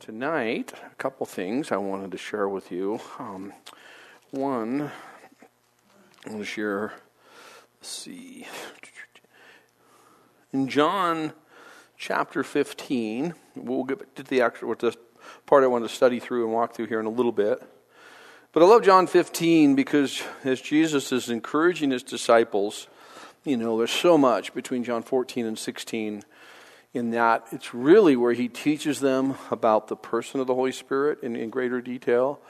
tonight, a couple things I wanted to share with you. Um, one, I want to share, let's see, in John chapter 15, we'll get to the actual the part I want to study through and walk through here in a little bit. But I love John 15 because as Jesus is encouraging his disciples, you know, there's so much between John 14 and 16 in that it's really where he teaches them about the person of the Holy Spirit in, in greater detail.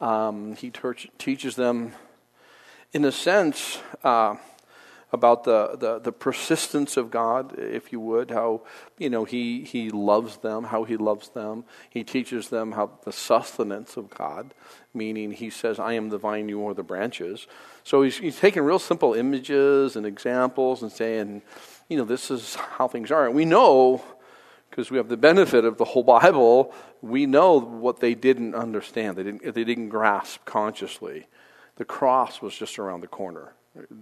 Um, he ter- teaches them, in a sense, uh, about the, the, the, persistence of God, if you would, how you know he, he loves them, how he loves them. He teaches them how the sustenance of God, meaning he says, I am the vine, you are the branches. So he's, he's taking real simple images and examples and saying, you know, this is how things are. And we know, because we have the benefit of the whole Bible, we know what they didn't understand. They didn't, they didn't grasp consciously. The cross was just around the corner.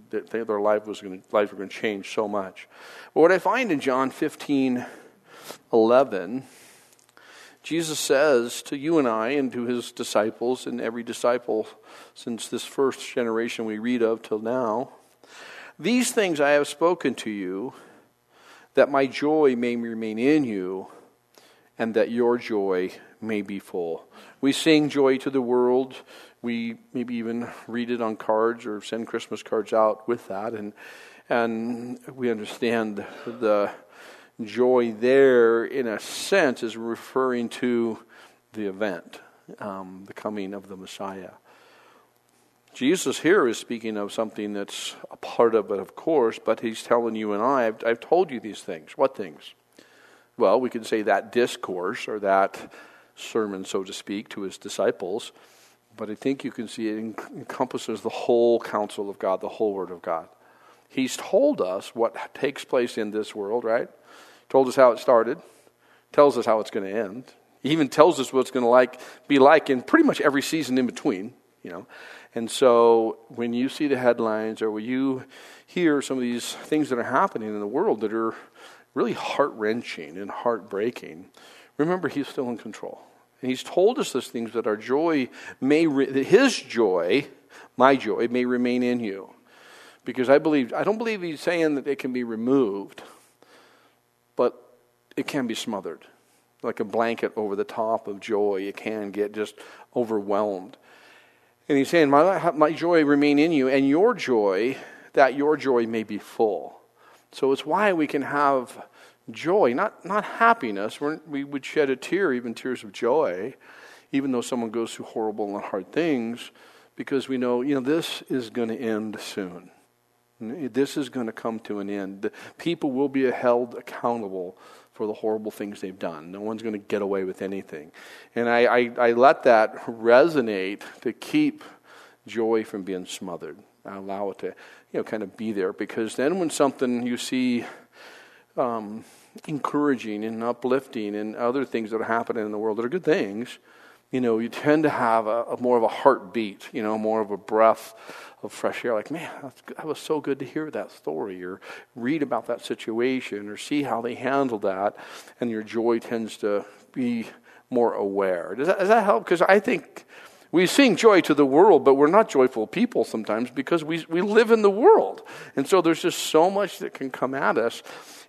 Their life was going to, life was going to change so much. But what I find in John 15, 11, Jesus says to you and I and to his disciples and every disciple since this first generation we read of till now, these things I have spoken to you, that my joy may remain in you, and that your joy may be full. We sing joy to the world. We maybe even read it on cards or send Christmas cards out with that, and and we understand the joy there, in a sense, is referring to the event, um, the coming of the Messiah. Jesus here is speaking of something that's a part of it, of course, but he's telling you and I, I've, I've told you these things. What things? Well, we can say that discourse or that sermon, so to speak, to his disciples, but I think you can see it encompasses the whole counsel of God, the whole Word of God. He's told us what takes place in this world, right? Told us how it started, tells us how it's going to end. He even tells us what it's going to like be like in pretty much every season in between, you know. And so when you see the headlines or when you hear some of these things that are happening in the world that are really heart wrenching and heartbreaking, remember He's still in control. And He's told us those things that our joy may, re- that His joy, my joy, may remain in you. Because I believe, I don't believe He's saying that it can be removed, but it can be smothered. Like a blanket over the top of joy, it can get just overwhelmed. And he's saying, my, my joy remain in you, and your joy, that your joy may be full. So it's why we can have joy, not, not happiness. We're, we would shed a tear, even tears of joy, even though someone goes through horrible and hard things, because we know, you know, this is going to end soon. This is going to come to an end. People will be held accountable for the horrible things they've done. No one's going to get away with anything. And I, I, I let that resonate to keep joy from being smothered. I allow it to, you know, kind of be there because then when something you see um, encouraging and uplifting and other things that are happening in the world that are good things, you know, you tend to have a, a more of a heartbeat, you know, more of a breath of fresh air. Like, man, that was so good to hear that story, or read about that situation, or see how they handled that, and your joy tends to be more aware. Does that, does that help? Because I think we sing joy to the world, but we're not joyful people sometimes because we, we live in the world. And so there's just so much that can come at us.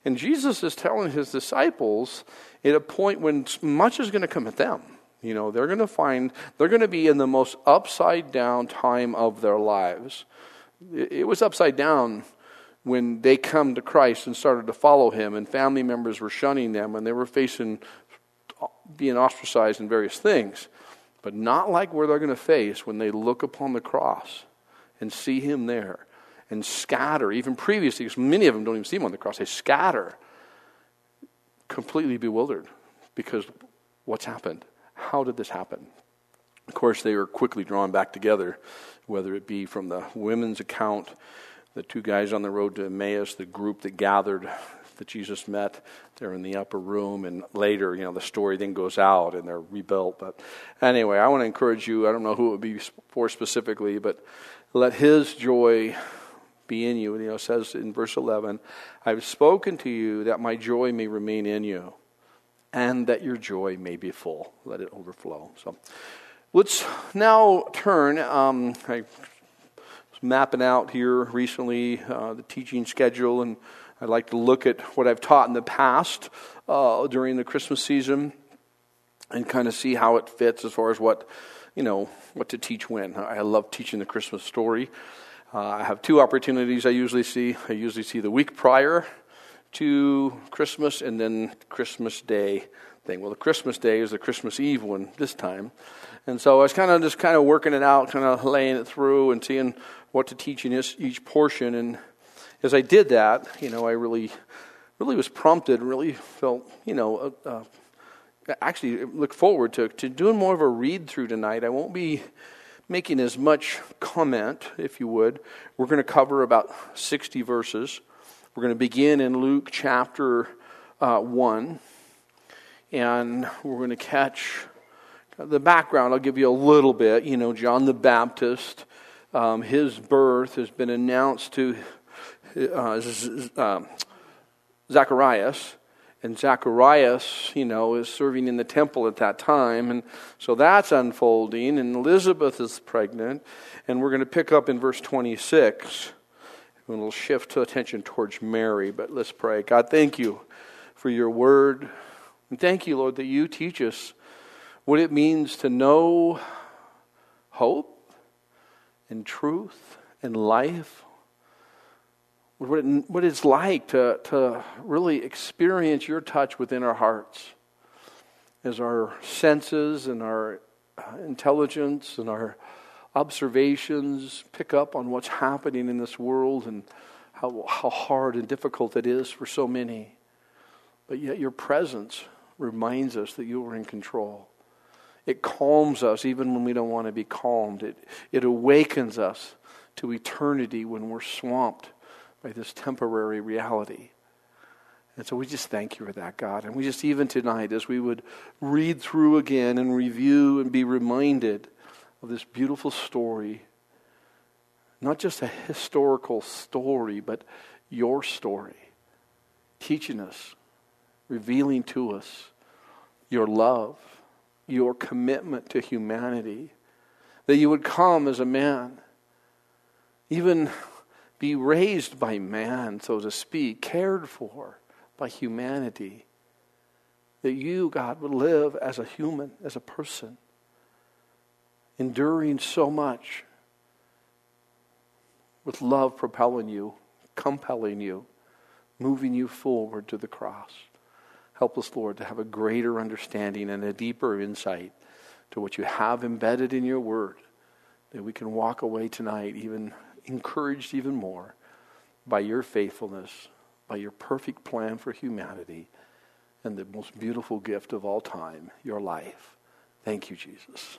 And Jesus is telling his disciples at a point when much is going to come at them. You know, they're going to find, they're going to be in the most upside down time of their lives. It was upside down when they come to Christ and started to follow him, and family members were shunning them, and they were facing being ostracized and various things. But not like where they're going to face when they look upon the cross and see him there and scatter, even previously, because many of them don't even see him on the cross, they scatter, completely bewildered because what's happened? How did this happen? Of course, they were quickly drawn back together, whether it be from the women's account, the two guys on the road to Emmaus, the group that gathered that Jesus met. They're in the upper room, and later, you know, the story then goes out and they're rebuilt. But anyway, I want to encourage you. I don't know who it would be for specifically, but let His joy be in you. And you know, it says in verse 11, "I've spoken to you that my joy may remain in you." And that your joy may be full. Let it overflow. So let's now turn. Um, I was mapping out here recently uh, the teaching schedule, and I'd like to look at what I've taught in the past uh, during the Christmas season and kind of see how it fits as far as what, you know, what to teach when. I love teaching the Christmas story. Uh, I have two opportunities I usually see. I usually see the week prior to Christmas and then Christmas Day thing. Well, the Christmas Day is the Christmas Eve one this time. And so I was kind of just kind of working it out, kind of laying it through and seeing what to teach in each portion. And as I did that, you know, I really, really was prompted, really felt, you know, uh, uh, actually look forward to, to doing more of a read through tonight. I won't be making as much comment, if you would. We're going to cover about 60 verses. We're going to begin in Luke chapter uh, 1, and we're going to catch the background. I'll give you a little bit. You know, John the Baptist, um, his birth has been announced to uh, uh, Zacharias and Zacharias, you know, is serving in the temple at that time. And so that's unfolding. And Elizabeth is pregnant. And we're going to pick up in verse 26. And we'll shift to attention towards Mary. But let's pray. God, thank you for your word. And thank you, Lord, that you teach us what it means to know hope and truth and life what, it, what it's like to, to really experience your touch within our hearts as our senses and our intelligence and our observations pick up on what's happening in this world and how, how hard and difficult it is for so many. But yet, your presence reminds us that you are in control. It calms us even when we don't want to be calmed. It, it awakens us to eternity when we're swamped by this temporary reality. And so we just thank you for that, God. And we just, even tonight, as we would read through again and review and be reminded of this beautiful story, not just a historical story, but your story, teaching us, revealing to us your love, your commitment to humanity, that you would come as a man, even be raised by man, so to speak, cared for by humanity. That you, God, would live as a human, as a person, enduring so much, with love propelling you, compelling you, moving you forward to the cross. Help us, Lord, to have a greater understanding and a deeper insight to what you have embedded in your word, that we can walk away tonight even encouraged even more by your faithfulness, by your perfect plan for humanity, and the most beautiful gift of all time, your life. Thank you, Jesus.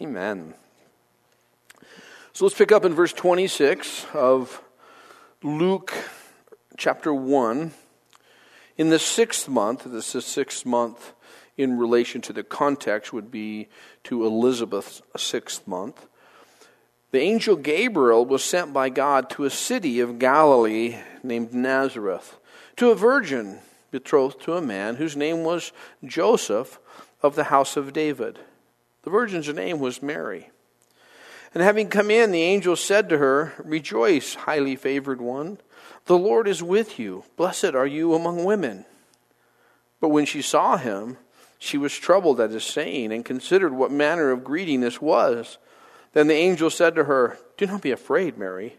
Amen. So let's pick up in verse 26 of Luke chapter 1. In the sixth month, this is sixth month in relation to the context, would be to Elizabeth's sixth month. The angel Gabriel was sent by God to a city of Galilee named Nazareth, to a virgin betrothed to a man whose name was Joseph of the house of David. The virgin's name was Mary. And having come in, the angel said to her, Rejoice, highly favored one. The Lord is with you. Blessed are you among women. But when she saw him, she was troubled at his saying, and considered what manner of greeting this was. Then the angel said to her, Do not be afraid, Mary,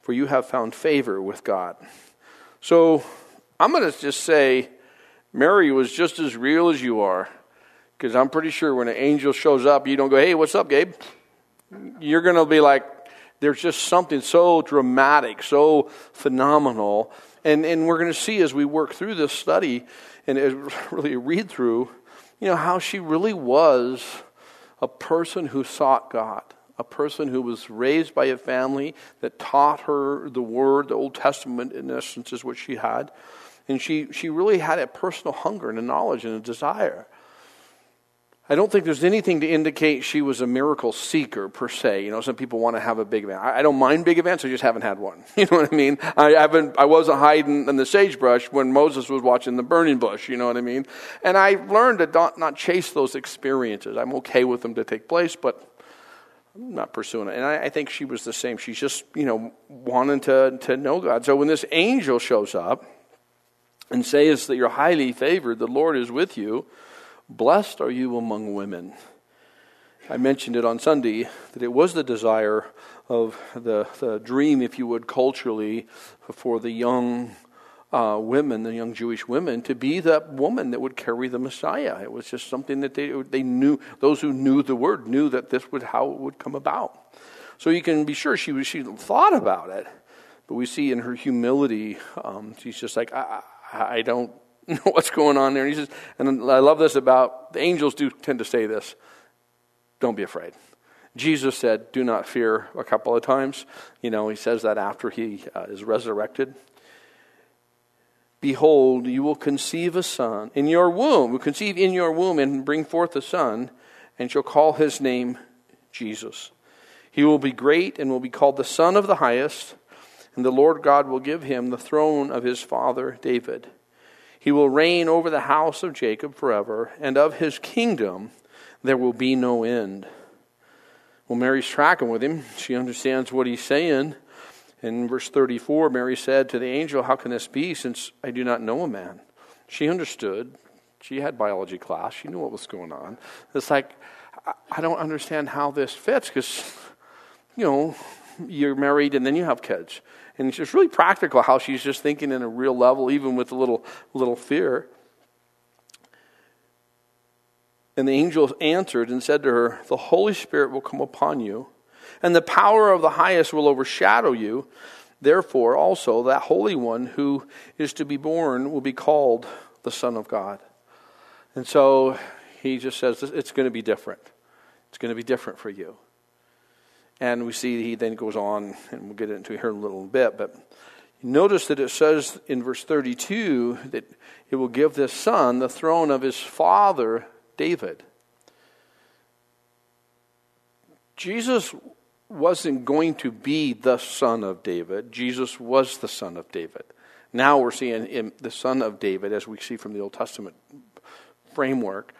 for you have found favor with God. So I'm going to just say Mary was just as real as you are. Because I'm pretty sure when an angel shows up, you don't go, Hey, what's up, Gabe? You're going to be like, there's just something so dramatic, so phenomenal. And, and we're going to see as we work through this study and really read through, you know, how she really was a person who sought God a person who was raised by a family that taught her the Word, the Old Testament, in essence, is what she had. And she, she really had a personal hunger and a knowledge and a desire. I don't think there's anything to indicate she was a miracle seeker per se. You know, some people want to have a big event. I, I don't mind big events. I just haven't had one. You know what I mean? I haven't. I wasn't hiding in the sagebrush when Moses was watching the burning bush. You know what I mean? And I've learned to not, not chase those experiences. I'm okay with them to take place, but I'm not pursuing it. And I, I think she was the same. She's just you know wanting to to know God. So when this angel shows up and says that you're highly favored, the Lord is with you Blessed are you among women. I mentioned it on Sunday that it was the desire of the, the dream, if you would, culturally, for the young uh, women, the young Jewish women, to be that woman that would carry the Messiah. It was just something that they, they knew, those who knew the word knew that this would how it would come about. So you can be sure she, she thought about it, but we see in her humility, um, she's just like, I, I don't know what's going on there. And he says, and I love this about the angels do tend to say this don't be afraid. Jesus said, do not fear a couple of times. You know, he says that after he uh, is resurrected. Behold, you will conceive a son in your womb, will conceive in your womb and bring forth a son, and shall call his name Jesus. He will be great and will be called the Son of the Highest, and the Lord God will give him the throne of his father David he will reign over the house of Jacob forever, and of his kingdom there will be no end. Well, Mary's tracking with him. She understands what he's saying. In verse 34, Mary said to the angel, How can this be since I do not know a man? She understood. She had biology class. She knew what was going on. It's like, I don't understand how this fits because, you know, you're married and then you have kids. And it's just really practical how she's just thinking in a real level, even with a little, little fear. And the angel answered and said to her, The Holy Spirit will come upon you, and the power of the highest will overshadow you. Therefore, also, that Holy One who is to be born will be called the Son of God. And so he just says, It's going to be different. It's going to be different for you. And we see he then goes on, and we'll get into here in a little bit, but notice that it says in verse 32 that it will give this son the throne of his father David. Jesus wasn't going to be the son of David. Jesus was the son of David. Now we're seeing him, the son of David, as we see from the Old Testament framework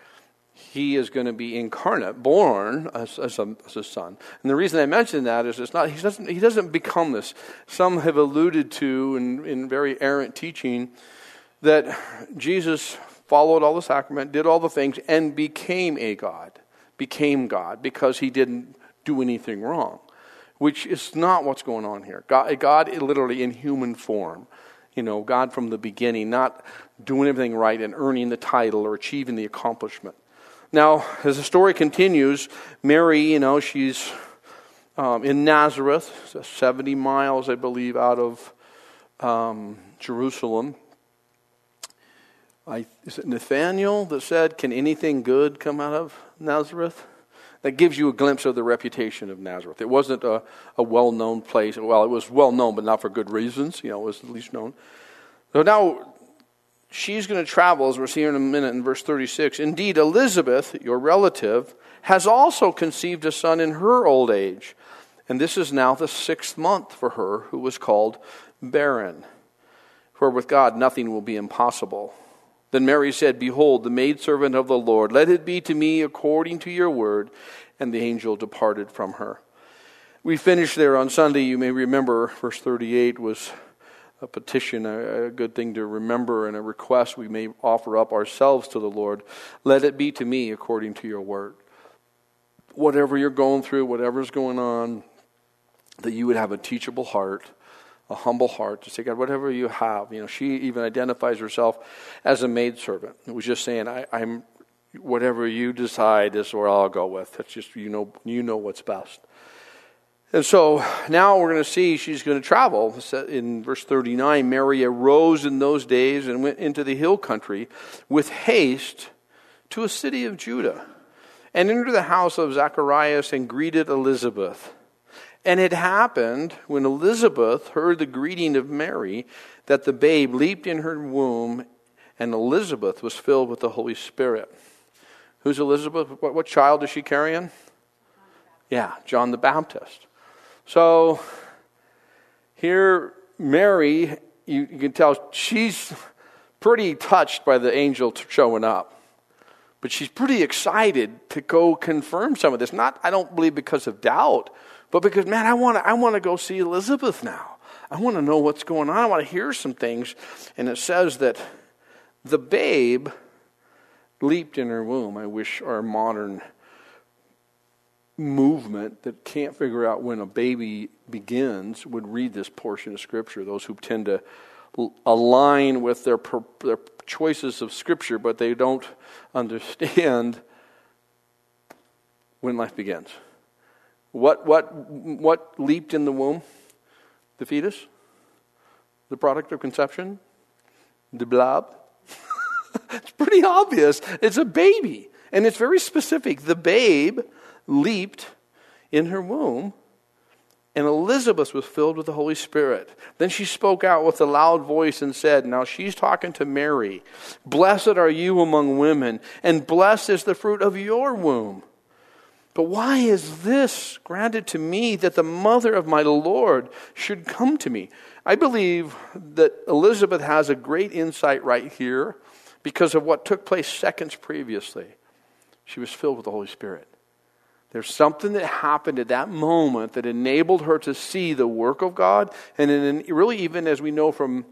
he is going to be incarnate, born as, as, a, as, a, son. And the reason I mention that is it's not, he, doesn't, he doesn't become this. Some have alluded to in, in very errant teaching that Jesus followed all the sacrament, did all the things, and became a God, became God because he didn't do anything wrong, which is not what's going on here. God, God literally in human form. You know, God from the beginning, not doing everything right and earning the title or achieving the accomplishment. Now, as the story continues, Mary, you know, she's um, in Nazareth, 70 miles, I believe, out of um, Jerusalem. I, is it Nathaniel that said, Can anything good come out of Nazareth? That gives you a glimpse of the reputation of Nazareth. It wasn't a, a well known place. Well, it was well known, but not for good reasons. You know, it was at least known. So now she's going to travel, as we'll see in a minute in verse 36. Indeed, Elizabeth, your relative, has also conceived a son in her old age. And this is now the sixth month for her, who was called barren. For with God nothing will be impossible. Then Mary said, Behold, the maidservant of the Lord, let it be to me according to your word. And the angel departed from her. We finished there on Sunday. You may remember verse 38 was a petition, a, a, good thing to remember, and a request we may offer up ourselves to the Lord. Let it be to me according to your word. Whatever you're going through, whatever's going on, that you would have a teachable heart, a humble heart to say, God, whatever you have. You know, she even identifies herself as a maidservant. It was just saying, I, I'm whatever you decide is where I'll go with. That's just you know you know what's best. And so now we're going to see she's going to travel. In verse 39, Mary arose in those days and went into the hill country with haste to a city of Judah and entered the house of Zacharias and greeted Elizabeth. And it happened when Elizabeth heard the greeting of Mary that the babe leaped in her womb and Elizabeth was filled with the Holy Spirit. Who's Elizabeth? What, child is she carrying? Yeah, John the Baptist. So here, Mary, you, you can tell she's pretty touched by the angel showing up. But she's pretty excited to go confirm some of this. Not, I don't believe because of doubt, but because, man, I want to I wanna go see Elizabeth now. I want to know what's going on. I want to hear some things. And it says that the babe leaped in her womb. I wish our modern movement that can't figure out when a baby begins would read this portion of Scripture. Those who tend to align with their, their choices of Scripture, but they don't understand when life begins. What, what, what leaped in the womb? The fetus? The product of conception? The blob? it's pretty obvious. It's a baby. And it's very specific. The babe leaped in her womb, and Elizabeth was filled with the Holy Spirit. Then she spoke out with a loud voice and said, Now she's talking to Mary, Blessed are you among women, and blessed is the fruit of your womb. But why is this granted to me that the mother of my Lord should come to me? I believe that Elizabeth has a great insight right here because of what took place seconds previously. She was filled with the Holy Spirit. There's something that happened at that moment that enabled her to see the work of God. And in, really, even as we know from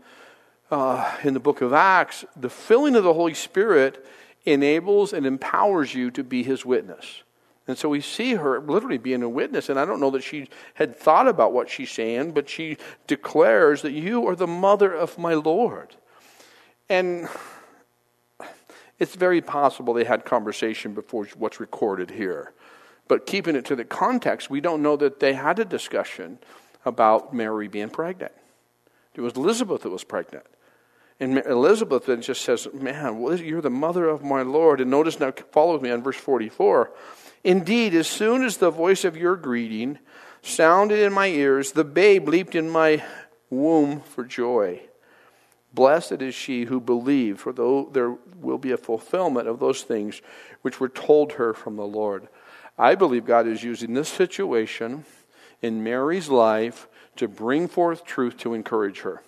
uh, in the book of Acts, the filling of the Holy Spirit enables and empowers you to be his witness. And so we see her literally being a witness. And I don't know that she had thought about what she's saying, but she declares that you are the mother of my Lord. And it's very possible they had conversation before what's recorded here. But keeping it to the context, we don't know that they had a discussion about Mary being pregnant. It was Elizabeth that was pregnant. And Elizabeth then just says, Man, you're the mother of my Lord. And notice now, follow me on verse 44. Indeed, as soon as the voice of your greeting sounded in my ears, the babe leaped in my womb for joy. Blessed is she who believed, for though there will be a fulfillment of those things which were told her from the Lord. I believe God is using this situation in Mary's life to bring forth truth to encourage her.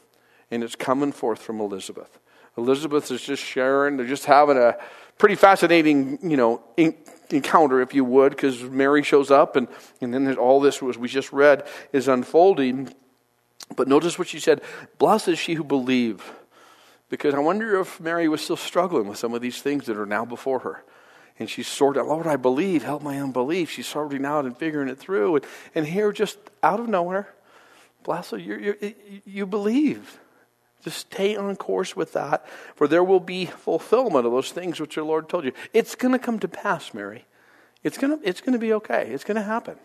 And it's coming forth from Elizabeth. Elizabeth is just sharing, they're just having a pretty fascinating, you know, encounter, if you would, because Mary shows up, and, and then all this was we just read is unfolding. But notice what she said Blessed is she who believed. Because I wonder if Mary was still struggling with some of these things that are now before her. And she's sorting, out, Lord, I believe, help my unbelief. She's sorting out and figuring it through. And, and here, just out of nowhere, blessed, you you you believe. Just stay on course with that, for there will be fulfillment of those things which your Lord told you. It's going to come to pass, Mary. It's going to, it's going to be okay. It's going to happen.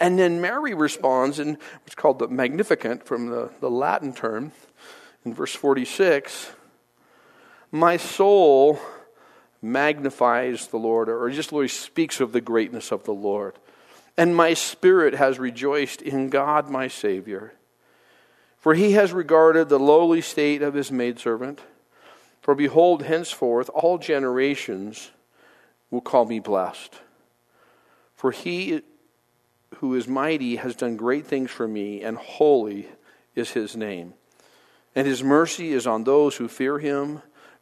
And then Mary responds in what's called the Magnificat from the, the Latin term in verse 46 My soul magnifies the Lord, or just literally speaks of the greatness of the Lord. And my spirit has rejoiced in God my Savior for he has regarded the lowly state of his maidservant. For behold, henceforth all generations will call me blessed. For he who is mighty has done great things for me, and holy is his name. And his mercy is on those who fear him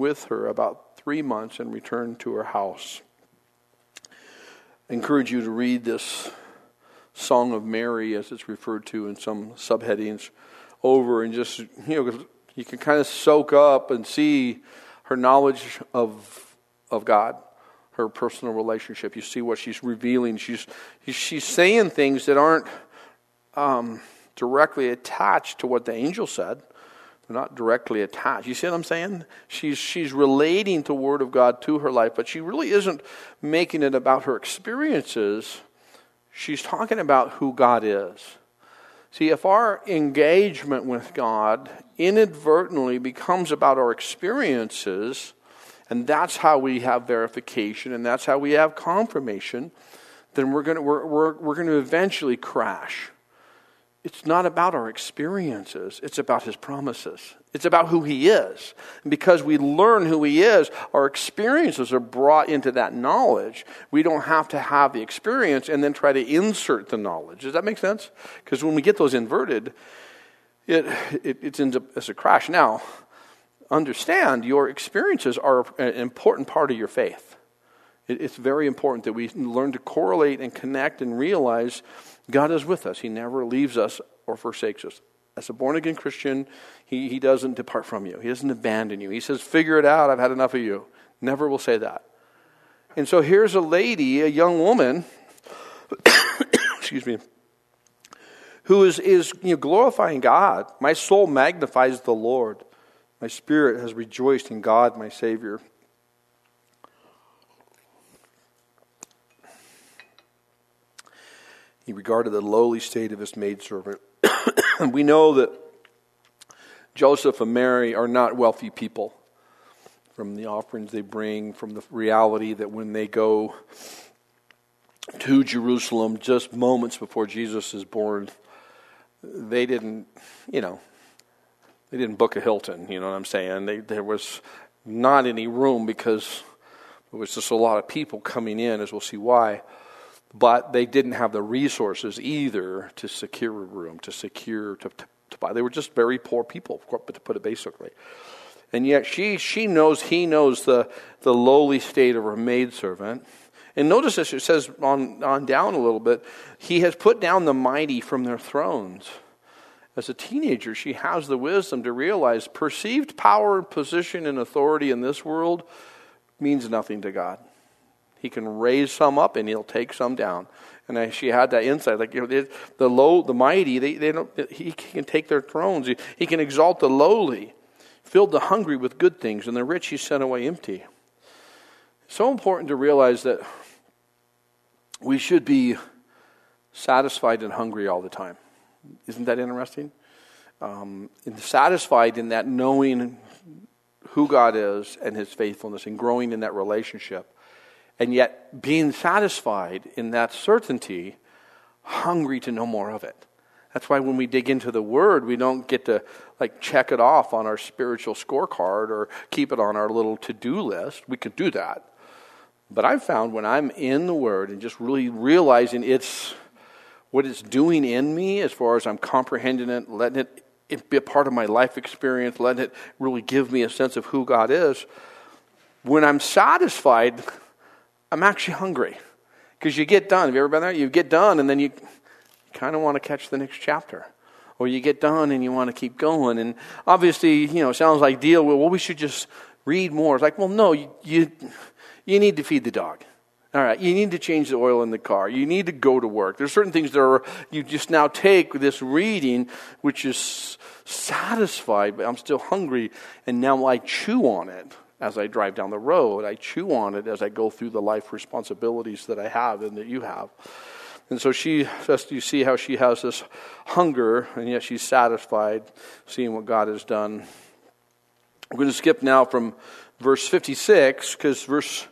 with her about three months and returned to her house. I encourage you to read this Song of Mary, as it's referred to in some subheadings, over and just, you know, you can kind of soak up and see her knowledge of, of God, her personal relationship. You see what she's revealing. She's, she's saying things that aren't um, directly attached to what the angel said. They're not directly attached. You see what I'm saying? She's, she's relating the Word of God to her life, but she really isn't making it about her experiences. She's talking about who God is. See, if our engagement with God inadvertently becomes about our experiences, and that's how we have verification and that's how we have confirmation, then we're going to, we're, we're, we're going to eventually crash. It's not about our experiences, it's about His promises. It's about who He is. And because we learn who He is, our experiences are brought into that knowledge. We don't have to have the experience and then try to insert the knowledge. Does that make sense? Because when we get those inverted, it, it, it ends up as a crash. Now, understand your experiences are an important part of your faith. It, it's very important that we learn to correlate and connect and realize God is with us. He never leaves us or forsakes us. As a born again Christian, he, he doesn't depart from you, He doesn't abandon you. He says, Figure it out. I've had enough of you. Never will say that. And so here's a lady, a young woman, excuse me, who is, is you know, glorifying God. My soul magnifies the Lord. My spirit has rejoiced in God, my Savior. He regarded the lowly state of his maidservant. we know that Joseph and Mary are not wealthy people from the offerings they bring, from the reality that when they go to Jerusalem just moments before Jesus is born, they didn't, you know, they didn't book a Hilton, you know what I'm saying? They, there was not any room because there was just a lot of people coming in, as we'll see why but they didn't have the resources either to secure a room, to secure, to, to, to buy. They were just very poor people, but to put it basically. And yet she, she knows, he knows the, the lowly state of her maidservant. And notice this, it says on, on down a little bit, he has put down the mighty from their thrones. As a teenager, she has the wisdom to realize perceived power, position, and authority in this world means nothing to God. He can raise some up and he'll take some down. And she had that insight, like you know, the low, the mighty, they, they don't. He can take their thrones. He, can exalt the lowly, filled the hungry with good things, and the rich he sent away empty. So important to realize that we should be satisfied and hungry all the time. Isn't that interesting? Um, and satisfied in that knowing who God is and His faithfulness, and growing in that relationship and yet being satisfied in that certainty, hungry to know more of it. That's why when we dig into the Word, we don't get to like check it off on our spiritual scorecard or keep it on our little to do list. We could do that. But I've found when I'm in the Word and just really realizing it's what it's doing in me as far as I'm comprehending it, letting it be a part of my life experience, letting it really give me a sense of who God is. When I'm satisfied, I'm actually hungry. Because you get done. Have you ever been there? You get done and then you kind of want to catch the next chapter. Or you get done and you want to keep going. And obviously, you know, it sounds like deal with, well, we should just read more. It's like, well, no, you, you, you need to feed the dog. All right, you need to change the oil in the car. You need to go to work. There's certain things that are, you just now take this reading, which is satisfied, but I'm still hungry, and now I chew on it as I drive down the road. I chew on it as I go through the life responsibilities that I have and that you have. And so she, just you see how she has this hunger, and yet she's satisfied seeing what God has done. We're going to skip now from verse 56, because verse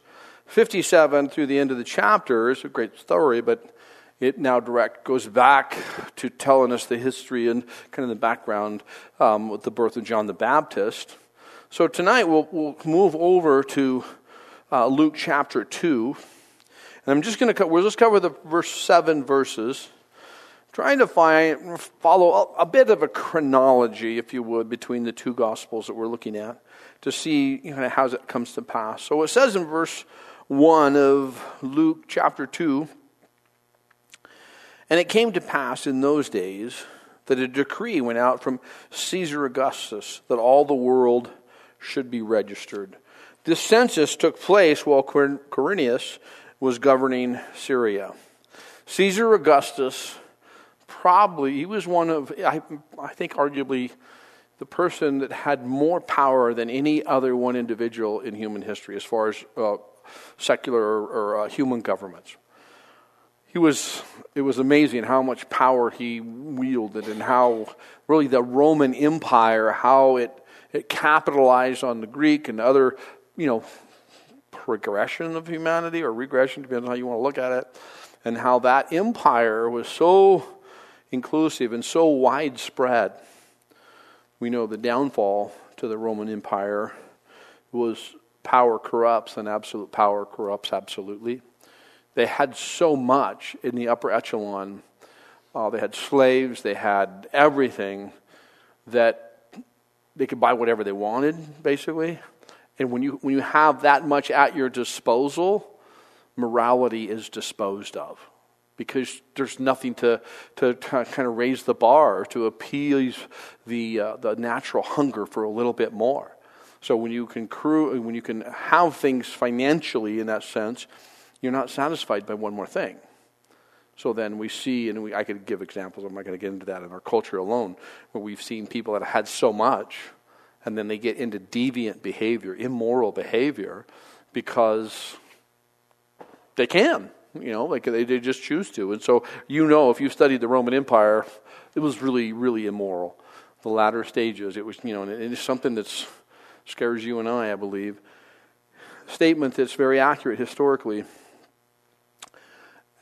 57 through the end of the chapter is a great story, but it now direct goes back to telling us the history and kind of the background um, with the birth of John the Baptist. So tonight we'll, we'll move over to uh, Luke chapter 2. And I'm just going to we'll just cover the verse 7 verses, trying to find, follow a, a, bit of a chronology, if you would, between the two gospels that we're looking at to see you know, how it comes to pass. So it says in verse 1 of Luke chapter 2 And it came to pass in those days that a decree went out from Caesar Augustus that all the world should be registered. This census took place while Quirinius was governing Syria. Caesar Augustus, probably, he was one of, I, I think, arguably the person that had more power than any other one individual in human history as far as uh, secular or, or uh, human governments. He was, it was amazing how much power he wielded and how really the Roman Empire, how it, it capitalized on the Greek and other, you know, progression of humanity or regression, depends on how you want to look at it, and how that empire was so inclusive and so widespread. We know the downfall to the Roman Empire was power corrupts and absolute power corrupts absolutely. They had so much in the upper echelon. Uh, they had slaves, they had everything that they could buy whatever they wanted, basically. And when you, when you have that much at your disposal, morality is disposed of because there's nothing to, to, to kind of raise the bar, to appease the, uh, the natural hunger for a little bit more. So when you can crew, when you can have things financially in that sense, you're not satisfied by one more thing. So then we see, and we, I could give examples. I'm not going to get into that in our culture alone, where we've seen people that had so much, and then they get into deviant behavior, immoral behavior, because they can. You know, like they, they just choose to. And so, you know, if you studied the Roman Empire, it was really, really immoral. The latter stages, it was, you know, and it is something that scares you and I, I believe. Statement that's very accurate historically.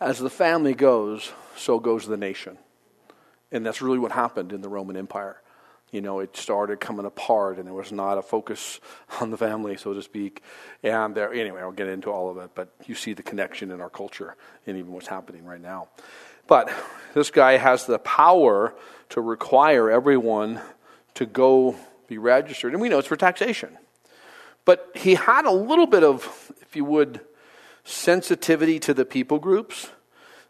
As the family goes, so goes the nation. And that's really what happened in the Roman Empire you know, it started coming apart and there was not a focus on the family, so to speak. And there, anyway, I'll get into all of it, but you see the connection in our culture and even what's happening right now. But this guy has the power to require everyone to go be registered, and we know it's for taxation. But he had a little bit of, if you would, sensitivity to the people groups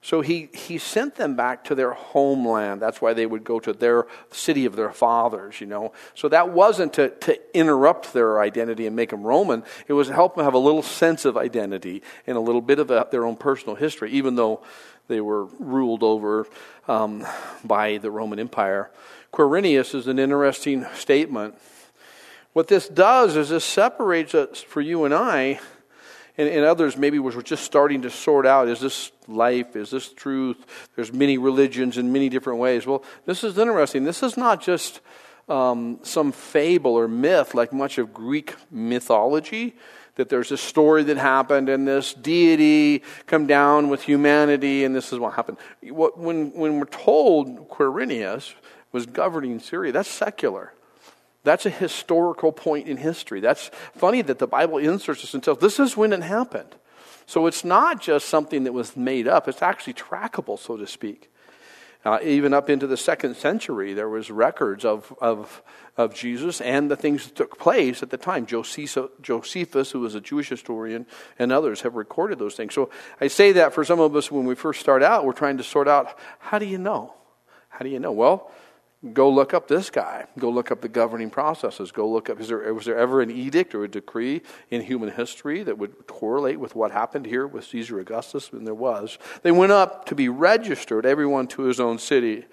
so he, he sent them back to their homeland. That's why they would go to their city of their fathers, you know. So that wasn't to, to interrupt their identity and make them Roman. It was to help them have a little sense of identity and a little bit of a, their own personal history, even though they were ruled over um, by the Roman Empire. Quirinius is an interesting statement. What this does is this separates us for you and I and, and others maybe were just starting to sort out is this life? Is this truth? There's many religions in many different ways. Well, this is interesting. This is not just um, some fable or myth like much of Greek mythology that there's a story that happened and this deity come down with humanity and this is what happened. When, when we're told Quirinius was governing Syria, that's secular. That's a historical point in history. That's funny that the Bible inserts this and tells this is when it happened. So it's not just something that was made up, it's actually trackable, so to speak. Uh, even up into the second century, there was records of, of, of Jesus and the things that took place at the time. Josephus, who was a Jewish historian, and others have recorded those things. So I say that for some of us when we first start out, we're trying to sort out how do you know? How do you know? Well, Go look up this guy. Go look up the governing processes. Go look up, is there, was there ever an edict or a decree in human history that would correlate with what happened here with Caesar Augustus? And there was. They went up to be registered, everyone to his own city.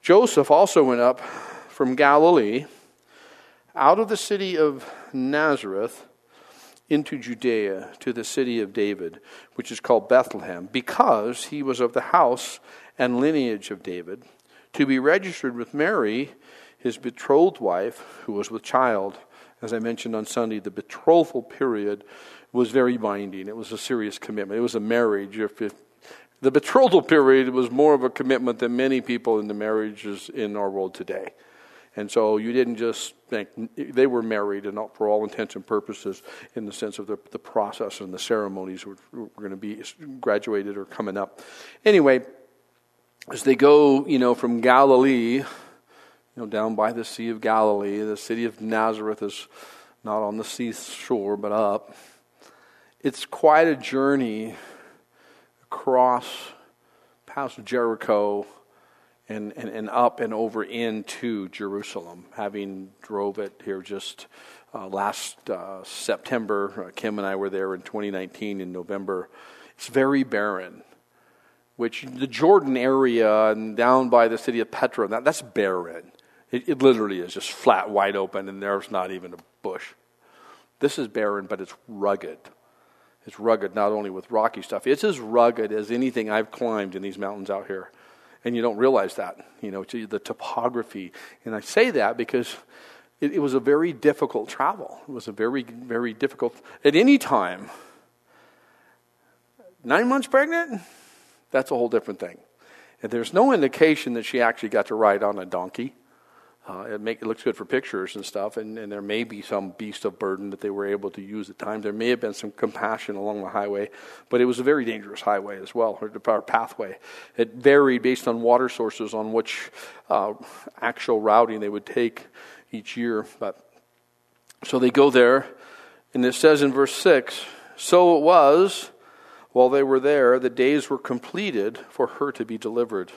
Joseph also went up from Galilee out of the city of Nazareth into Judea to the city of David, which is called Bethlehem, because he was of the house and lineage of David to be registered with Mary, his betrothed wife, who was with child. As I mentioned on Sunday, the betrothal period was very binding. It was a serious commitment. It was a marriage. If it, the betrothal period was more of a commitment than many people in the marriages in our world today. And so you didn't just think they were married, and for all intents and purposes, in the sense of the, the process and the ceremonies were, were going to be graduated or coming up. Anyway, as they go, you know, from Galilee, you know, down by the Sea of Galilee, the city of Nazareth is not on the seashore, but up. It's quite a journey across past Jericho and, and, and up and over into Jerusalem, having drove it here just uh, last uh, September. Uh, Kim and I were there in 2019 in November. It's very barren which the Jordan area and down by the city of Petra, that, that's barren. It, it literally is just flat, wide open, and there's not even a bush. This is barren, but it's rugged. It's rugged not only with rocky stuff, it's as rugged as anything I've climbed in these mountains out here. And you don't realize that, you know, the topography. And I say that because it, it was a very difficult travel. It was a very, very difficult, at any time. Nine months pregnant? That's a whole different thing. And there's no indication that she actually got to ride on a donkey. Uh, it, make, it looks good for pictures and stuff, and, and there may be some beast of burden that they were able to use at times. There may have been some compassion along the highway, but it was a very dangerous highway as well, or, or pathway. It varied based on water sources on which uh, actual routing they would take each year. But so they go there, and it says in verse six, "So it was." While they were there, the days were completed for her to be delivered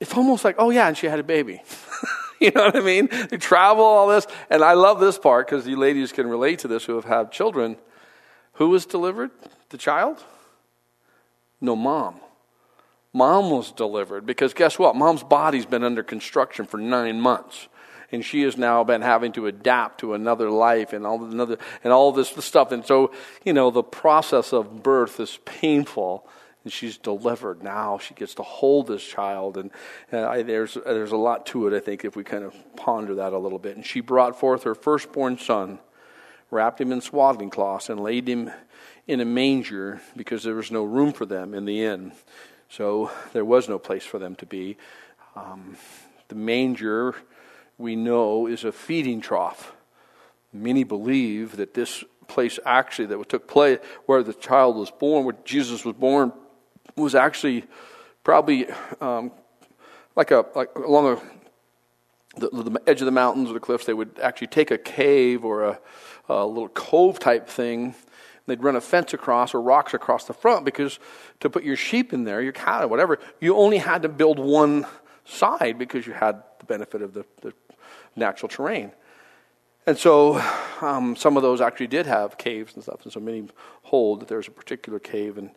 it's almost like, oh yeah, and she had a baby. you know what I mean? They travel all this, and I love this part because you ladies can relate to this who have had children. Who was delivered? The child? No, mom. Mom was delivered because guess what? Mom's body's been under construction for nine months. And she has now been having to adapt to another life and all another and all this stuff. And so, you know, the process of birth is painful and she's delivered now. She gets to hold this child, and, and I, there's there's a lot to it. I think if we kind of ponder that a little bit. And she brought forth her firstborn son, wrapped him in swaddling cloths, and laid him in a manger because there was no room for them in the inn. So there was no place for them to be. Um, the manger, we know, is a feeding trough. Many believe that this place actually that took place where the child was born, where Jesus was born, was actually probably um, like a like along a, the, the, edge of the mountains or the cliffs. They would actually take a cave or a, a little cove type thing. They'd run a fence across or rocks across the front because to put your sheep in there, your cattle, whatever, you only had to build one side because you had the benefit of the, the natural terrain. And so um, some of those actually did have caves and stuff. And so many hold that there's a particular cave. And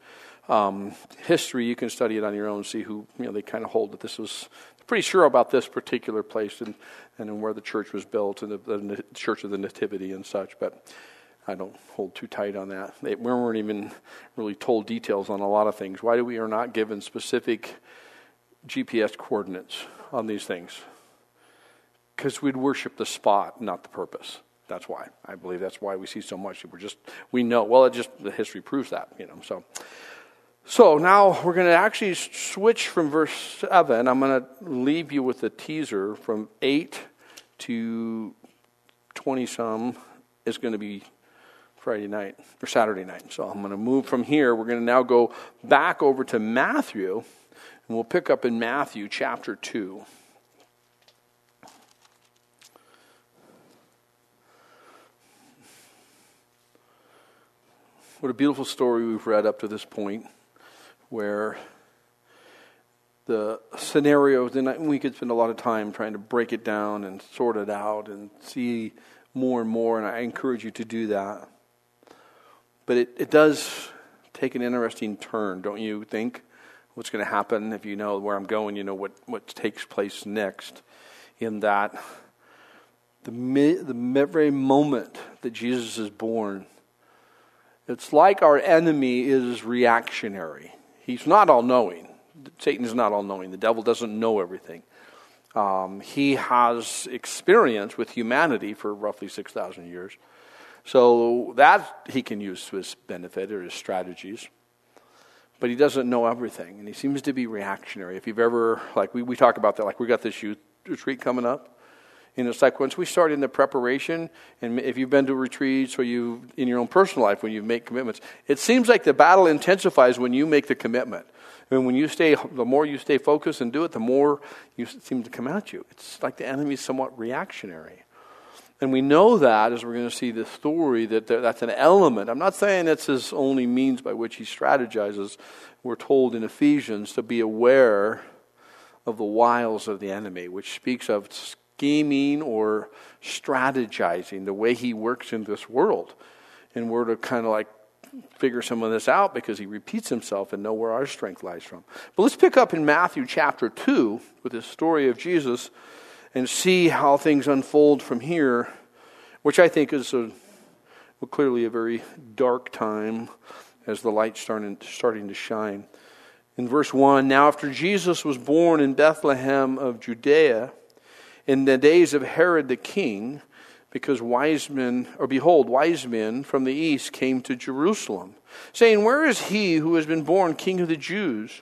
um, history, you can study it on your own, see who, you know, they kind of hold that this was pretty sure about this particular place and, and where the church was built and the, the Church of the Nativity and such. But I don't hold too tight on that. They, we weren't even really told details on a lot of things. Why do we are not given specific GPS coordinates on these things? Because we'd worship the spot, not the purpose. That's why. I believe that's why we see so much. We're just we know. Well, it just the history proves that, you know. So so now we're going to actually switch from verse 7. I'm going to leave you with a teaser from 8 to 20 some is going to be Friday night or Saturday night. So I'm going to move from here. We're going to now go back over to Matthew, and we'll pick up in Matthew chapter 2. What a beautiful story we've read up to this point where the scenarios, and we could spend a lot of time trying to break it down and sort it out and see more and more, and I encourage you to do that. But it, it does take an interesting turn, don't you think? What's going to happen if you know where I'm going, you know what, what takes place next. In that, the, the very moment that Jesus is born, it's like our enemy is reactionary. He's not all knowing. Satan is not all knowing. The devil doesn't know everything. Um, he has experience with humanity for roughly 6,000 years. So that he can use to his benefit or his strategies. But he doesn't know everything, and he seems to be reactionary. If you've ever, like, we, we talk about that, like, we got this youth retreat coming up. And it's like once we start in the preparation, and if you've been to retreats or you in your own personal life when you make commitments, it seems like the battle intensifies when you make the commitment. And when you stay, the more you stay focused and do it, the more you seem to come at you. It's like the enemy is somewhat reactionary. And we know that as we're going to see the story that that's an element. I'm not saying that's his only means by which he strategizes. We're told in Ephesians to be aware of the wiles of the enemy, which speaks of scheming or strategizing the way he works in this world. And we're to kind of like figure some of this out because he repeats himself and know where our strength lies from. But let's pick up in Matthew chapter 2 with the story of Jesus and see how things unfold from here, which I think is a, well, clearly a very dark time as the light starting, starting to shine. In verse 1, now after Jesus was born in Bethlehem of Judea, in the days of Herod the king, because wise men, or behold, wise men from the east came to Jerusalem, saying, Where is he who has been born king of the Jews?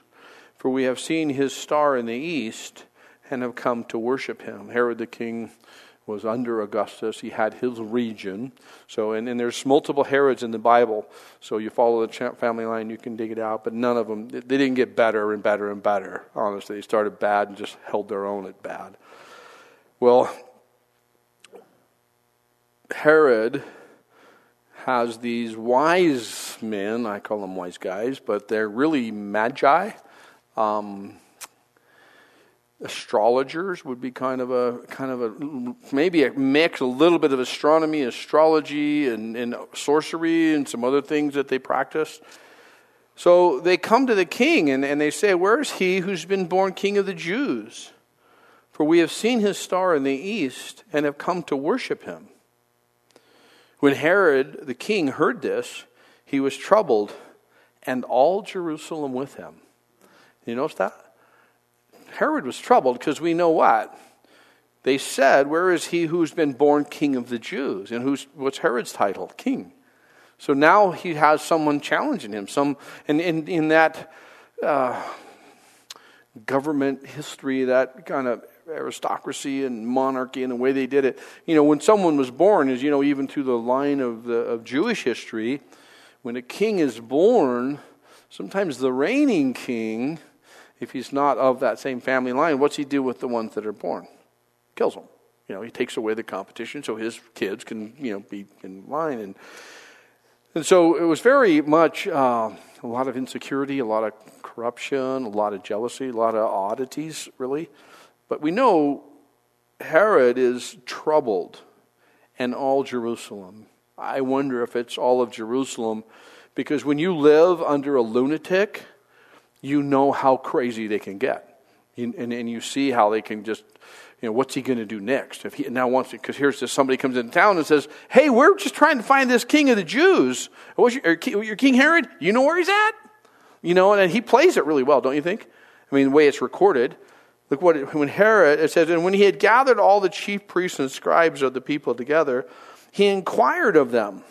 For we have seen his star in the east and have come to worship him. Herod the king was under Augustus. He had his region. So, and, and there's multiple Herods in the Bible. So you follow the family line, you can dig it out. But none of them, they didn't get better and better and better. Honestly, they started bad and just held their own at bad. Well, Herod has these wise men, I call them wise guys, but they're really magi. Um, astrologers would be kind of a kind of a maybe a mix, a little bit of astronomy, astrology, and, and sorcery, and some other things that they practice. So they come to the king and, and they say, Where is he who's been born king of the Jews? For we have seen his star in the east and have come to worship him. When Herod the king heard this, he was troubled, and all Jerusalem with him. You notice that? Herod was troubled because we know what? They said, Where is he who's been born king of the Jews? And who's, what's Herod's title? King. So now he has someone challenging him. Some, and in, in that uh, government history, that kind of aristocracy and monarchy and the way they did it. You know, when someone was born, as you know, even through the line of, the, of Jewish history, when a king is born, sometimes the reigning king, if he's not of that same family line, what's he do with the ones that are born? Kills them. You know, he takes away the competition so his kids can, you know, be in line. And, and so it was very much uh, a lot of insecurity, a lot of corruption, a lot of jealousy, a lot of oddities, really. But we know Herod is troubled and all Jerusalem. I wonder if it's all of Jerusalem because when you live under a lunatic, you know how crazy they can get. and, and you see how they can just, you know, what's he going to do next? If he now wants to, because here's this somebody comes into town and says, hey, we're just trying to find this king of the Jews. What's your, er, your King Herod? You know where he's at? You know, and he plays it really well, don't you think? I mean, the way it's recorded. Look what it, when Herod it says, and when he had gathered all the chief priests and scribes of the people together, he inquired of them.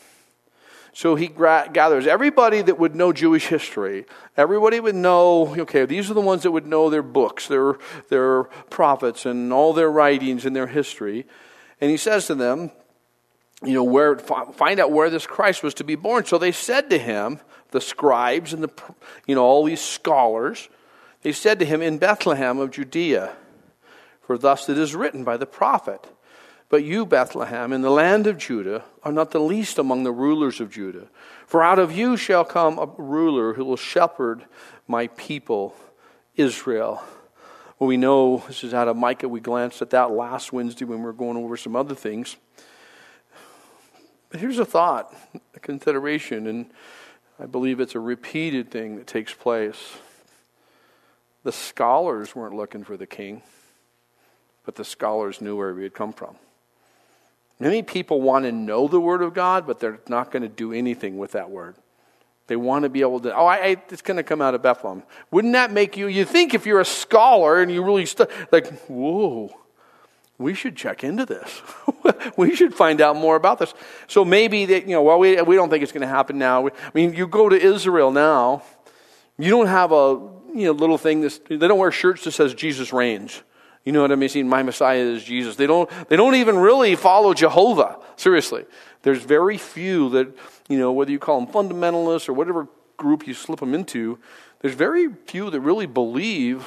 So he gra- gathers everybody that would know Jewish history. Everybody would know, okay, these are the ones that would know their books, their, their prophets, and all their writings and their history. And he says to them, you know, where, find out where this Christ was to be born. So they said to him, the scribes and the, you know, all these scholars, they said to him, In Bethlehem of Judea, for thus it is written by the prophet. But you, Bethlehem, in the land of Judah, are not the least among the rulers of Judah. For out of you shall come a ruler who will shepherd my people, Israel. Well, we know this is out of Micah. We glanced at that last Wednesday when we were going over some other things. But here's a thought, a consideration, and I believe it's a repeated thing that takes place. The scholars weren't looking for the king, but the scholars knew where he had come from. Many people want to know the Word of God, but they're not going to do anything with that Word. They want to be able to, oh, I, I, it's going to come out of Bethlehem. Wouldn't that make you, you think if you're a scholar and you really, stu- like, whoa, we should check into this. we should find out more about this. So maybe that, you know, well, we, we don't think it's going to happen now. I mean, you go to Israel now, you don't have a, you know, little thing. This, they don't wear shirts that says Jesus reigns. You know what I mean? My Messiah is Jesus. They don't, they don't even really follow Jehovah. Seriously. There's very few that, you know, whether you call them fundamentalists or whatever group you slip them into, there's very few that really believe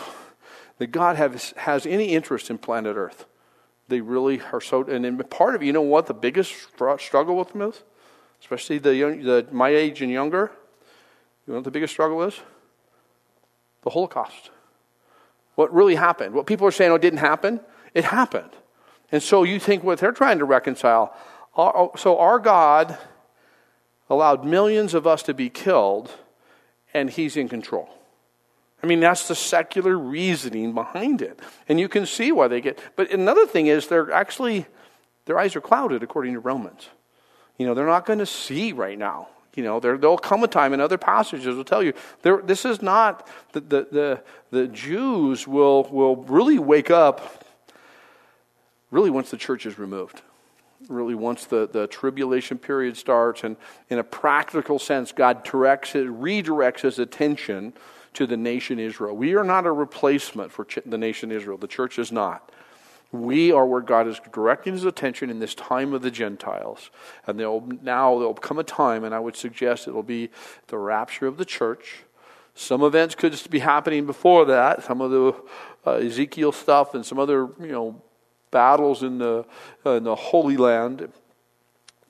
that God has, has any interest in planet Earth. They really are so, and part of, you know what the biggest struggle with them is? Especially the, young, the my age and younger. You know what the biggest struggle is? The Holocaust. What really happened. What people are saying, oh, it didn't happen, it happened. And so you think what they're trying to reconcile. Oh, so our God allowed millions of us to be killed, and he's in control. I mean, that's the secular reasoning behind it. And you can see why they get. But another thing is, they're actually, their eyes are clouded, according to Romans. You know, they're not going to see right now. You know, there, will come a time, and other passages will tell you, there, this is not, the, the, the, the Jews will, will really wake up really once the church is removed. Really once the, the tribulation period starts and in a practical sense god directs it redirects his attention to the nation israel. We are not a replacement for ch- the nation israel. The church is not we are where God is directing his attention in this time of the Gentiles. And there'll, now there'll come a time, and I would suggest it'll be the rapture of the church. Some events could be happening before that, some of the uh, Ezekiel stuff and some other, you know, battles in the, uh, in the Holy Land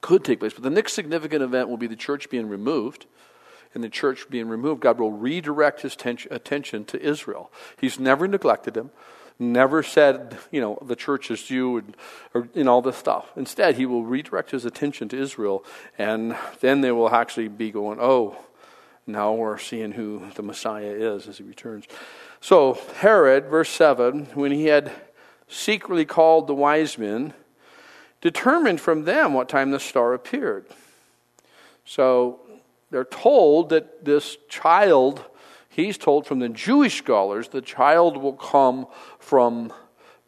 could take place. But the next significant event will be the church being removed. And the church being removed, God will redirect his ten- attention to Israel. He's never neglected them never said, you know, the church is you and, or in all this stuff. Instead, he will redirect his attention to Israel, and then they will actually be going, oh, now we're seeing who the Messiah is as he returns. So, Herod, verse 7, when he had secretly called the wise men, determined from them what time the star appeared. So, they're told that this child he's told from the Jewish scholars the child will come from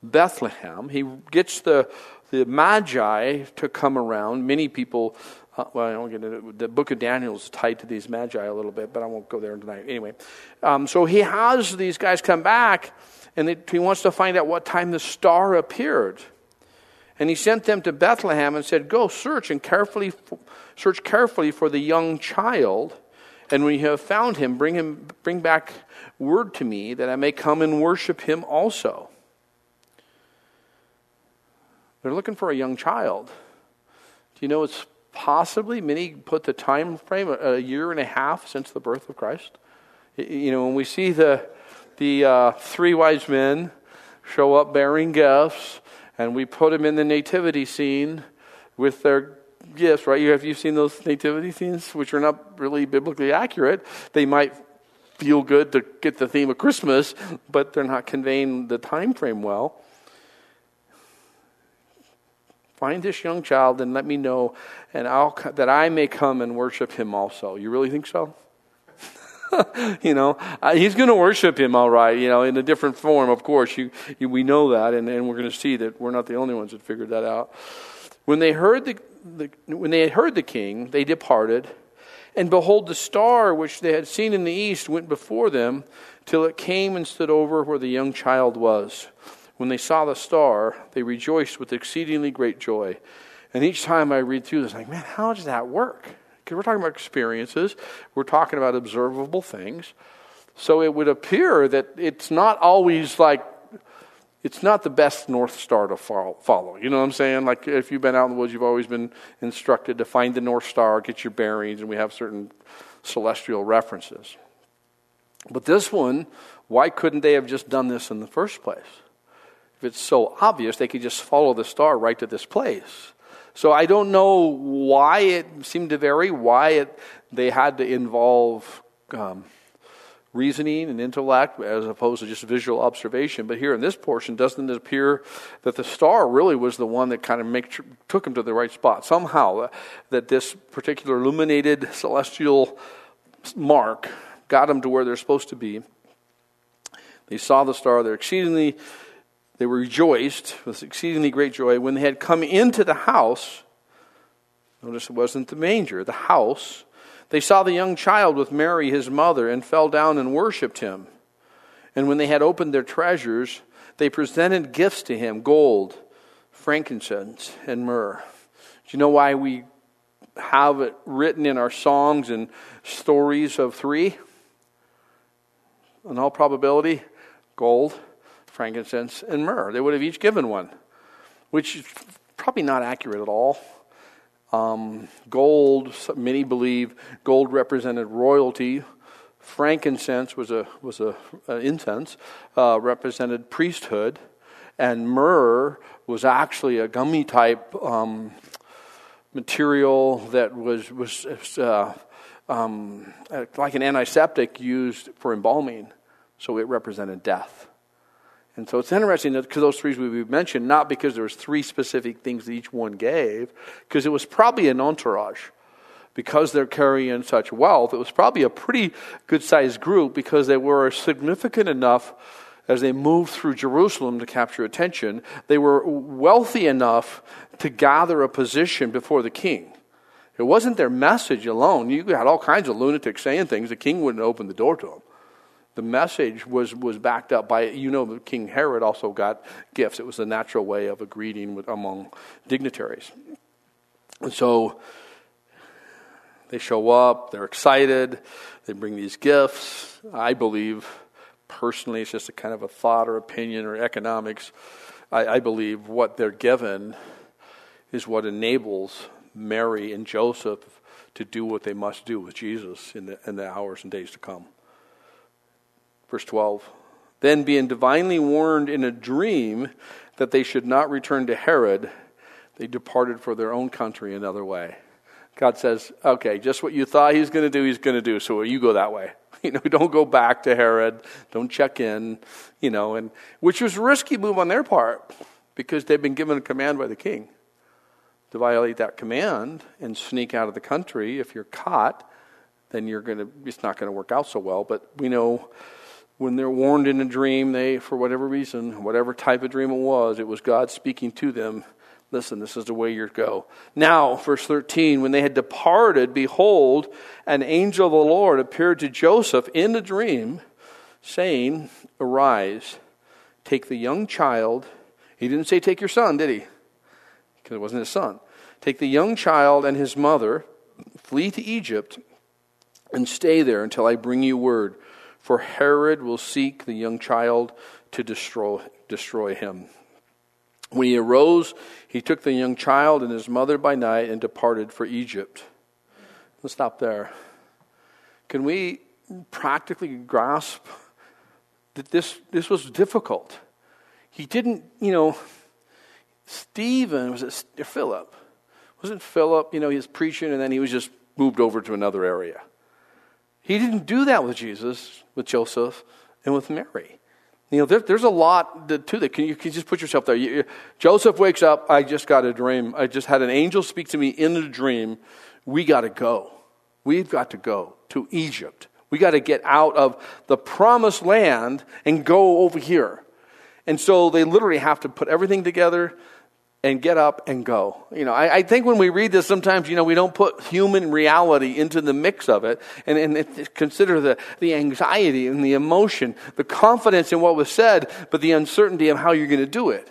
Bethlehem. He gets the, the Magi to come around. Many people, uh, well, I don't get it. The book of Daniel is tied to these Magi a little bit, but I won't go there tonight. Anyway, um, so he has these guys come back, and he wants to find out what time the star appeared. And he sent them to Bethlehem and said, Go search and carefully search carefully for the young child. And when you have found him, bring him bring back word to me that I may come and worship him also. They're looking for a young child. Do you know it's possibly many put the time frame a year and a half since the birth of Christ? You know, when we see the the uh, three wise men show up bearing gifts, and we put them in the nativity scene with their gifts, right? You have you seen those nativity scenes, which are not really biblically accurate. They might feel good to get the theme of Christmas, but they're not conveying the time frame well. Find this young child and let me know, and I'll that I may come and worship him also. You really think so? you know, he's going to worship him all right, you know, in a different form, of course. You, you we know that, and, and we're going to see that we're not the only ones that figured that out. When they heard the, the, when they had heard the king, they departed. And behold, the star which they had seen in the east went before them till it came and stood over where the young child was. When they saw the star, they rejoiced with exceedingly great joy. And each time I read through this, I'm like, man, how does that work? Because we're talking about experiences, we're talking about observable things. So it would appear that it's not always like it's not the best North Star to follow. You know what I'm saying? Like if you've been out in the woods, you've always been instructed to find the North Star, get your bearings, and we have certain celestial references. But this one, why couldn't they have just done this in the first place? If it's so obvious, they could just follow the star right to this place. So I don't know why it seemed to vary, why it, they had to involve um, reasoning and intellect as opposed to just visual observation. But here in this portion, doesn't it appear that the star really was the one that kind of make, took him to the right spot? Somehow, uh, that this particular illuminated celestial mark got them to where they're supposed to be. They saw the star. They're exceedingly, they were rejoiced with exceedingly great joy. When they had come into the house, notice it wasn't the manger, the house, they saw the young child with Mary, his mother, and fell down and worshipped him. And when they had opened their treasures, they presented gifts to him gold, frankincense, and myrrh. Do you know why we have it written in our songs and stories of three? In all probability, gold, frankincense, and myrrh. They would have each given one, which is probably not accurate at all. Um, gold, many believe gold represented royalty. Frankincense was a was a, a incense, uh, represented priesthood, and myrrh was actually a gummy type um, material that was, was uh, um, like an antiseptic used for embalming, so it represented death. And so it's interesting that because those three we mentioned, not because there was three specific things that each one gave, because it was probably an entourage. Because they're carrying such wealth, it was probably a pretty good sized group because they were significant enough as they moved through Jerusalem to capture attention. They were wealthy enough to gather a position before the king. It wasn't their message alone. You had all kinds of lunatics saying things. The king wouldn't open the door to them the message was, was backed up by, you know, King Herod also got gifts. It was a natural way of a greeting with, among dignitaries. And so they show up, they're excited, they bring these gifts. I believe, personally, it's just a kind of a thought or opinion or economics. I, I believe what they're given is what enables Mary and Joseph to do what they must do with Jesus in the, in the hours and days to come. Verse 12. Then, being divinely warned in a dream that they should not return to Herod, they departed for their own country another way. God says, okay, just what you thought he's going to do, he's going to do. So you go that way. You know, don't go back to Herod. Don't check in. You know, and which was a risky move on their part because they've been given a command by the king to violate that command and sneak out of the country. If you're caught, then you're going to. It's not going to work out so well. But we know when they're warned in a dream, they, for whatever reason, whatever type of dream it was, it was God speaking to them. Listen, this is the way to go. Now, verse 13, when they had departed, behold, an angel of the Lord appeared to Joseph in a dream, saying, Arise, take the young child. He didn't say, Take your son, did he? Because it wasn't his son. Take the young child and his mother, flee to Egypt, and stay there until I bring you word for Herod will seek the young child to destroy, destroy him. When he arose, he took the young child and his mother by night and departed for Egypt. Let's stop there. Can we practically grasp that this, this was difficult? He didn't, you know, Stephen, was it Philip? Wasn't Philip, you know, he was preaching and then he was just moved over to another area? He didn't do that with Jesus, with Joseph, and with Mary. You know, there, there's a lot to that. Can you, can you just put yourself there? You, Joseph wakes up. I just got a dream. I just had an angel speak to me in a dream. We got to go. We've got to go to Egypt. We got to get out of the promised land and go over here. And so they literally have to put everything together and get up and go. You know, I, I, think when we read this, sometimes, you know, we don't put human reality into the mix of it and, and it, consider the, the anxiety and the emotion, the confidence in what was said, but the uncertainty of how you're going to do it.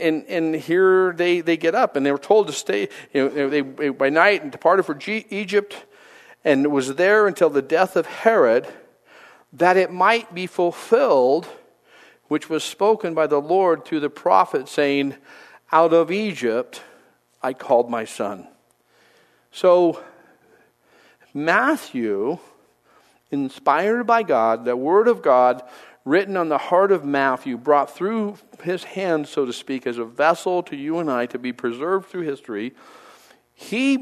And, and here they, they get up and they were told to stay, you know, they, they by night and departed for G- Egypt and was there until the death of Herod that it might be fulfilled, which was spoken by the Lord through the prophet saying, out of Egypt I called my son. So, Matthew, inspired by God, the Word of God written on the heart of Matthew, brought through his hand, so to speak, as a vessel to you and I to be preserved through history. He,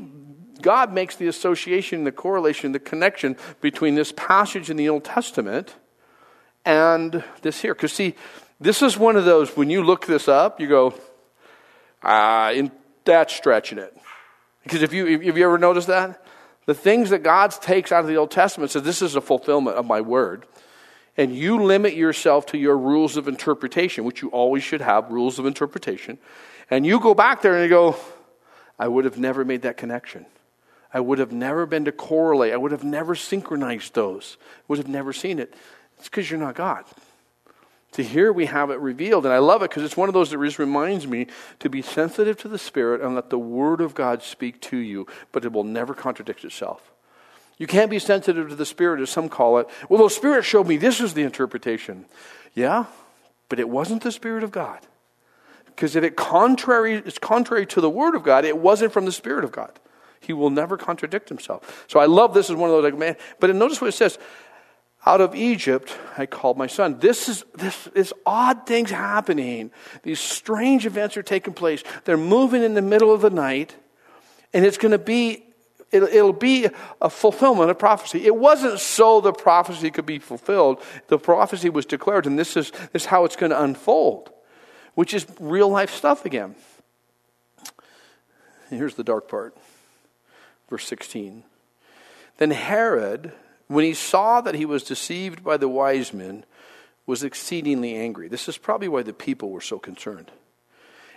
God makes the association, the correlation, the connection between this passage in the Old Testament and this here. Because, see, this is one of those, when you look this up, you go, uh, in, that's stretching it. Because if you, have you ever noticed that? The things that God takes out of the Old Testament says, this is a fulfillment of my word. And you limit yourself to your rules of interpretation, which you always should have rules of interpretation. And you go back there and you go, I would have never made that connection. I would have never been to correlate. I would have never synchronized those. I Would have never seen it. It's because you're not God. To here we have it revealed. And I love it because it's one of those that just reminds me to be sensitive to the Spirit and let the Word of God speak to you, but it will never contradict itself. You can't be sensitive to the Spirit, as some call it. Well, the Spirit showed me this is the interpretation. Yeah, but it wasn't the Spirit of God. Because if it contrary, it's contrary to the Word of God, it wasn't from the Spirit of God. He will never contradict himself. So I love this as one of those like man. But notice what it says: out of Egypt I called my son. This is this is odd things happening. These strange events are taking place. They're moving in the middle of the night, And it's going to be It'll, it'll, be a fulfillment of prophecy. It wasn't so the prophecy could be fulfilled. The prophecy was declared, and this is, this is how it's going to unfold, which is real life stuff again. Here's the dark part. Verse 16. Then Herod, when he saw that he was deceived by the wise men, was exceedingly angry. This is probably why the people were so concerned.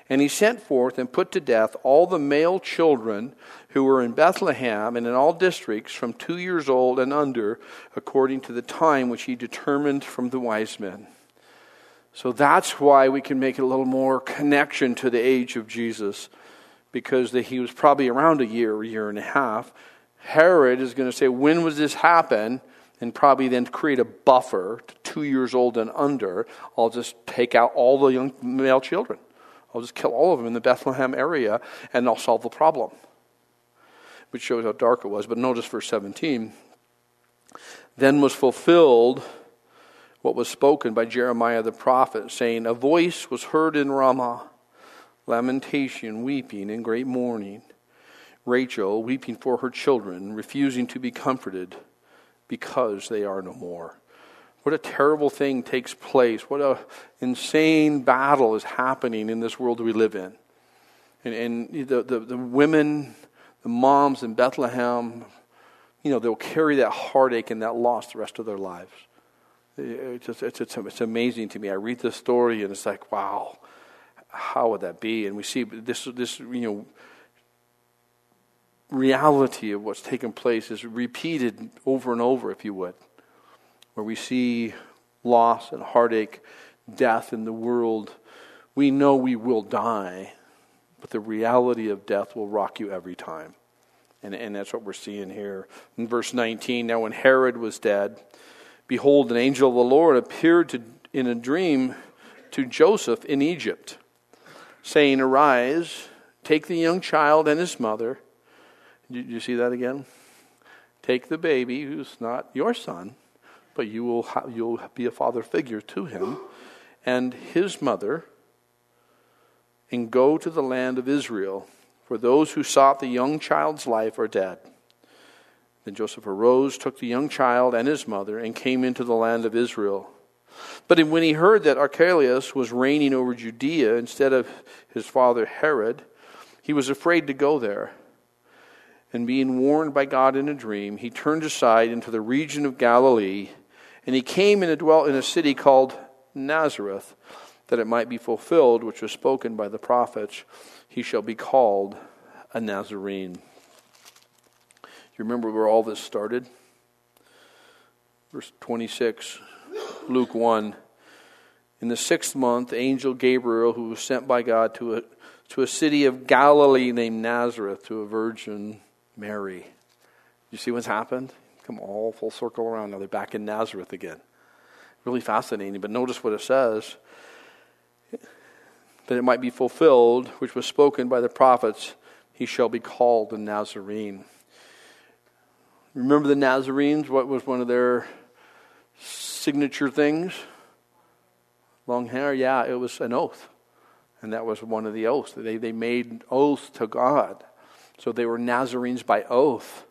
And he sent forth and put to death all the male children who were in Bethlehem and in all districts from two years old and under, according to the time which he determined from the wise men. So that's why we can make a little more connection to the age of Jesus, because he was probably around a year, a year and a half. Herod is going to say, When was this happen? And probably then create a buffer to two years old and under. I'll just take out all the young male children. I'll just kill all of them in the Bethlehem area and I'll solve the problem. Which shows how dark it was. But notice verse 17. Then was fulfilled what was spoken by Jeremiah the prophet, saying, A voice was heard in Ramah, lamentation, weeping, and great mourning. Rachel weeping for her children, refusing to be comforted because they are no more. What a terrible thing takes place. What a insane battle is happening in this world we live in. And, and the, the, the women, the moms in Bethlehem, you know, they'll carry that heartache and that loss the rest of their lives. It's, just, it's, it's, it's amazing to me. I read this story and it's like, wow, how would that be? And we see this, this you know, reality of what's taken place is repeated over and over, if you would where we see loss and heartache, death in the world, we know we will die, but the reality of death will rock you every time. And, and that's what we're seeing here. In verse 19, now when Herod was dead, behold, an angel of the Lord appeared to, in a dream to Joseph in Egypt, saying, Arise, take the young child and his mother. Did you see that again? Take the baby, who's not your son but you will ha- you'll be a father figure to him and his mother and go to the land of Israel for those who sought the young child's life are dead. Then Joseph arose took the young child and his mother and came into the land of Israel. But when he heard that Archelaus was reigning over Judea instead of his father Herod he was afraid to go there and being warned by God in a dream, he turned aside into the region of Galilee and he came and dwelt in a city called Nazareth, that it might be fulfilled, which was spoken by the prophets, he shall be called a Nazarene. You remember where all this started? Verse 26, Luke 1. In the sixth month, angel Gabriel, who was sent by God to a, to a city of Galilee named Nazareth, to a virgin Mary. You see what's happened? come all full circle around. Now they're back in Nazareth again. Really fascinating. But notice what it says that it might be fulfilled, which was spoken by the prophets, he shall be called a Nazarene. Remember the Nazarenes? What was one of their signature things? Long hair? Yeah, it was an oath. And that was one of the oaths. They, they made oath to God. So they were Nazarenes by oath.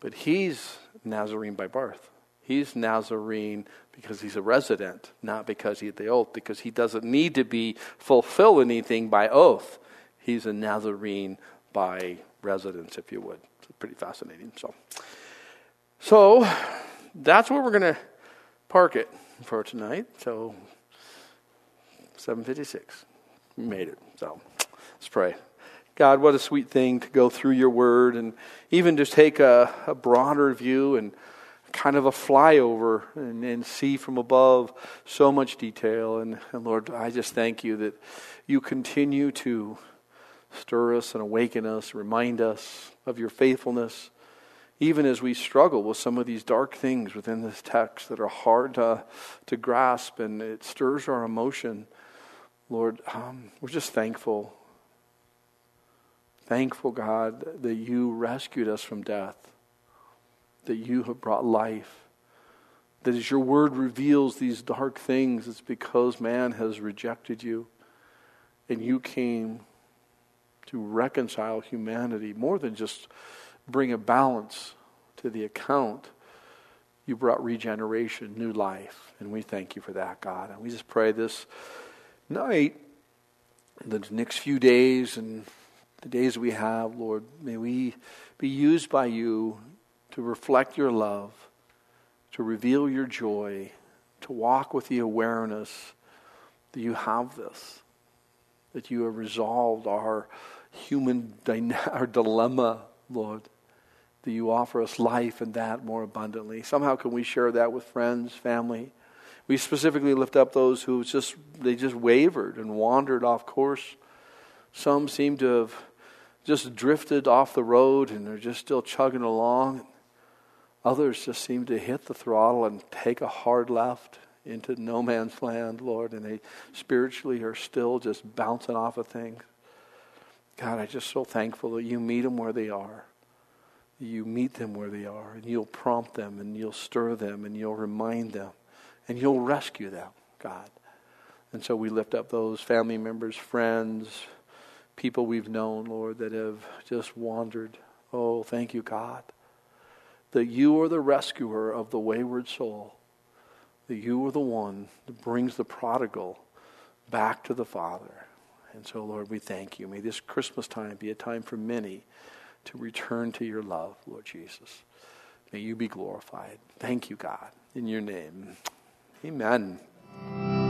But he's Nazarene by birth. He's Nazarene because he's a resident, not because he had the oath, because he doesn't need to be fulfill anything by oath. He's a Nazarene by residence, if you would. It's pretty fascinating. So, so that's where we're going to park it for tonight. So, 756. We made it. So, let's pray. God, what a sweet thing to go through your word and even just take a, a broader view and kind of a flyover and, and, see from above so much detail. And, and Lord, I just thank you that you continue to stir us and awaken us, remind us of your faithfulness, even as we struggle with some of these dark things within this text that are hard to, to grasp and it stirs our emotion. Lord, um, we're just thankful Thankful, God, that you rescued us from death, that you have brought life. That as your word reveals these dark things, it's because man has rejected you and you came to reconcile humanity, more than just bring a balance to the account. You brought regeneration, new life, and we thank you for that, God. And we just pray this night, the next few days, and the days we have, Lord, may we be used by you to reflect your love, to reveal your joy, to walk with the awareness that you have this, that you have resolved our human our dilemma, Lord, that you offer us life and that more abundantly. Somehow can we share that with friends, family? We specifically lift up those who just they just wavered and wandered off course. Some seem to have just drifted off the road and they're just still chugging along. Others just seem to hit the throttle and take a hard left into no man's land, Lord, and they spiritually are still just bouncing off of things. God, I'm just so thankful that you meet them where they are. You meet them where they are, and you'll prompt them, and you'll stir them, and you'll remind them, and you'll rescue them, God. And so we lift up those family members, friends, people we've known, Lord, that have just wandered. Oh, thank you, God, that you are the rescuer of the wayward soul, that you are the one that brings the prodigal back to the Father. And so, Lord, we thank you. May this Christmas time be a time for many to return to your love, Lord Jesus. May you be glorified. Thank you, God, in your name. Amen.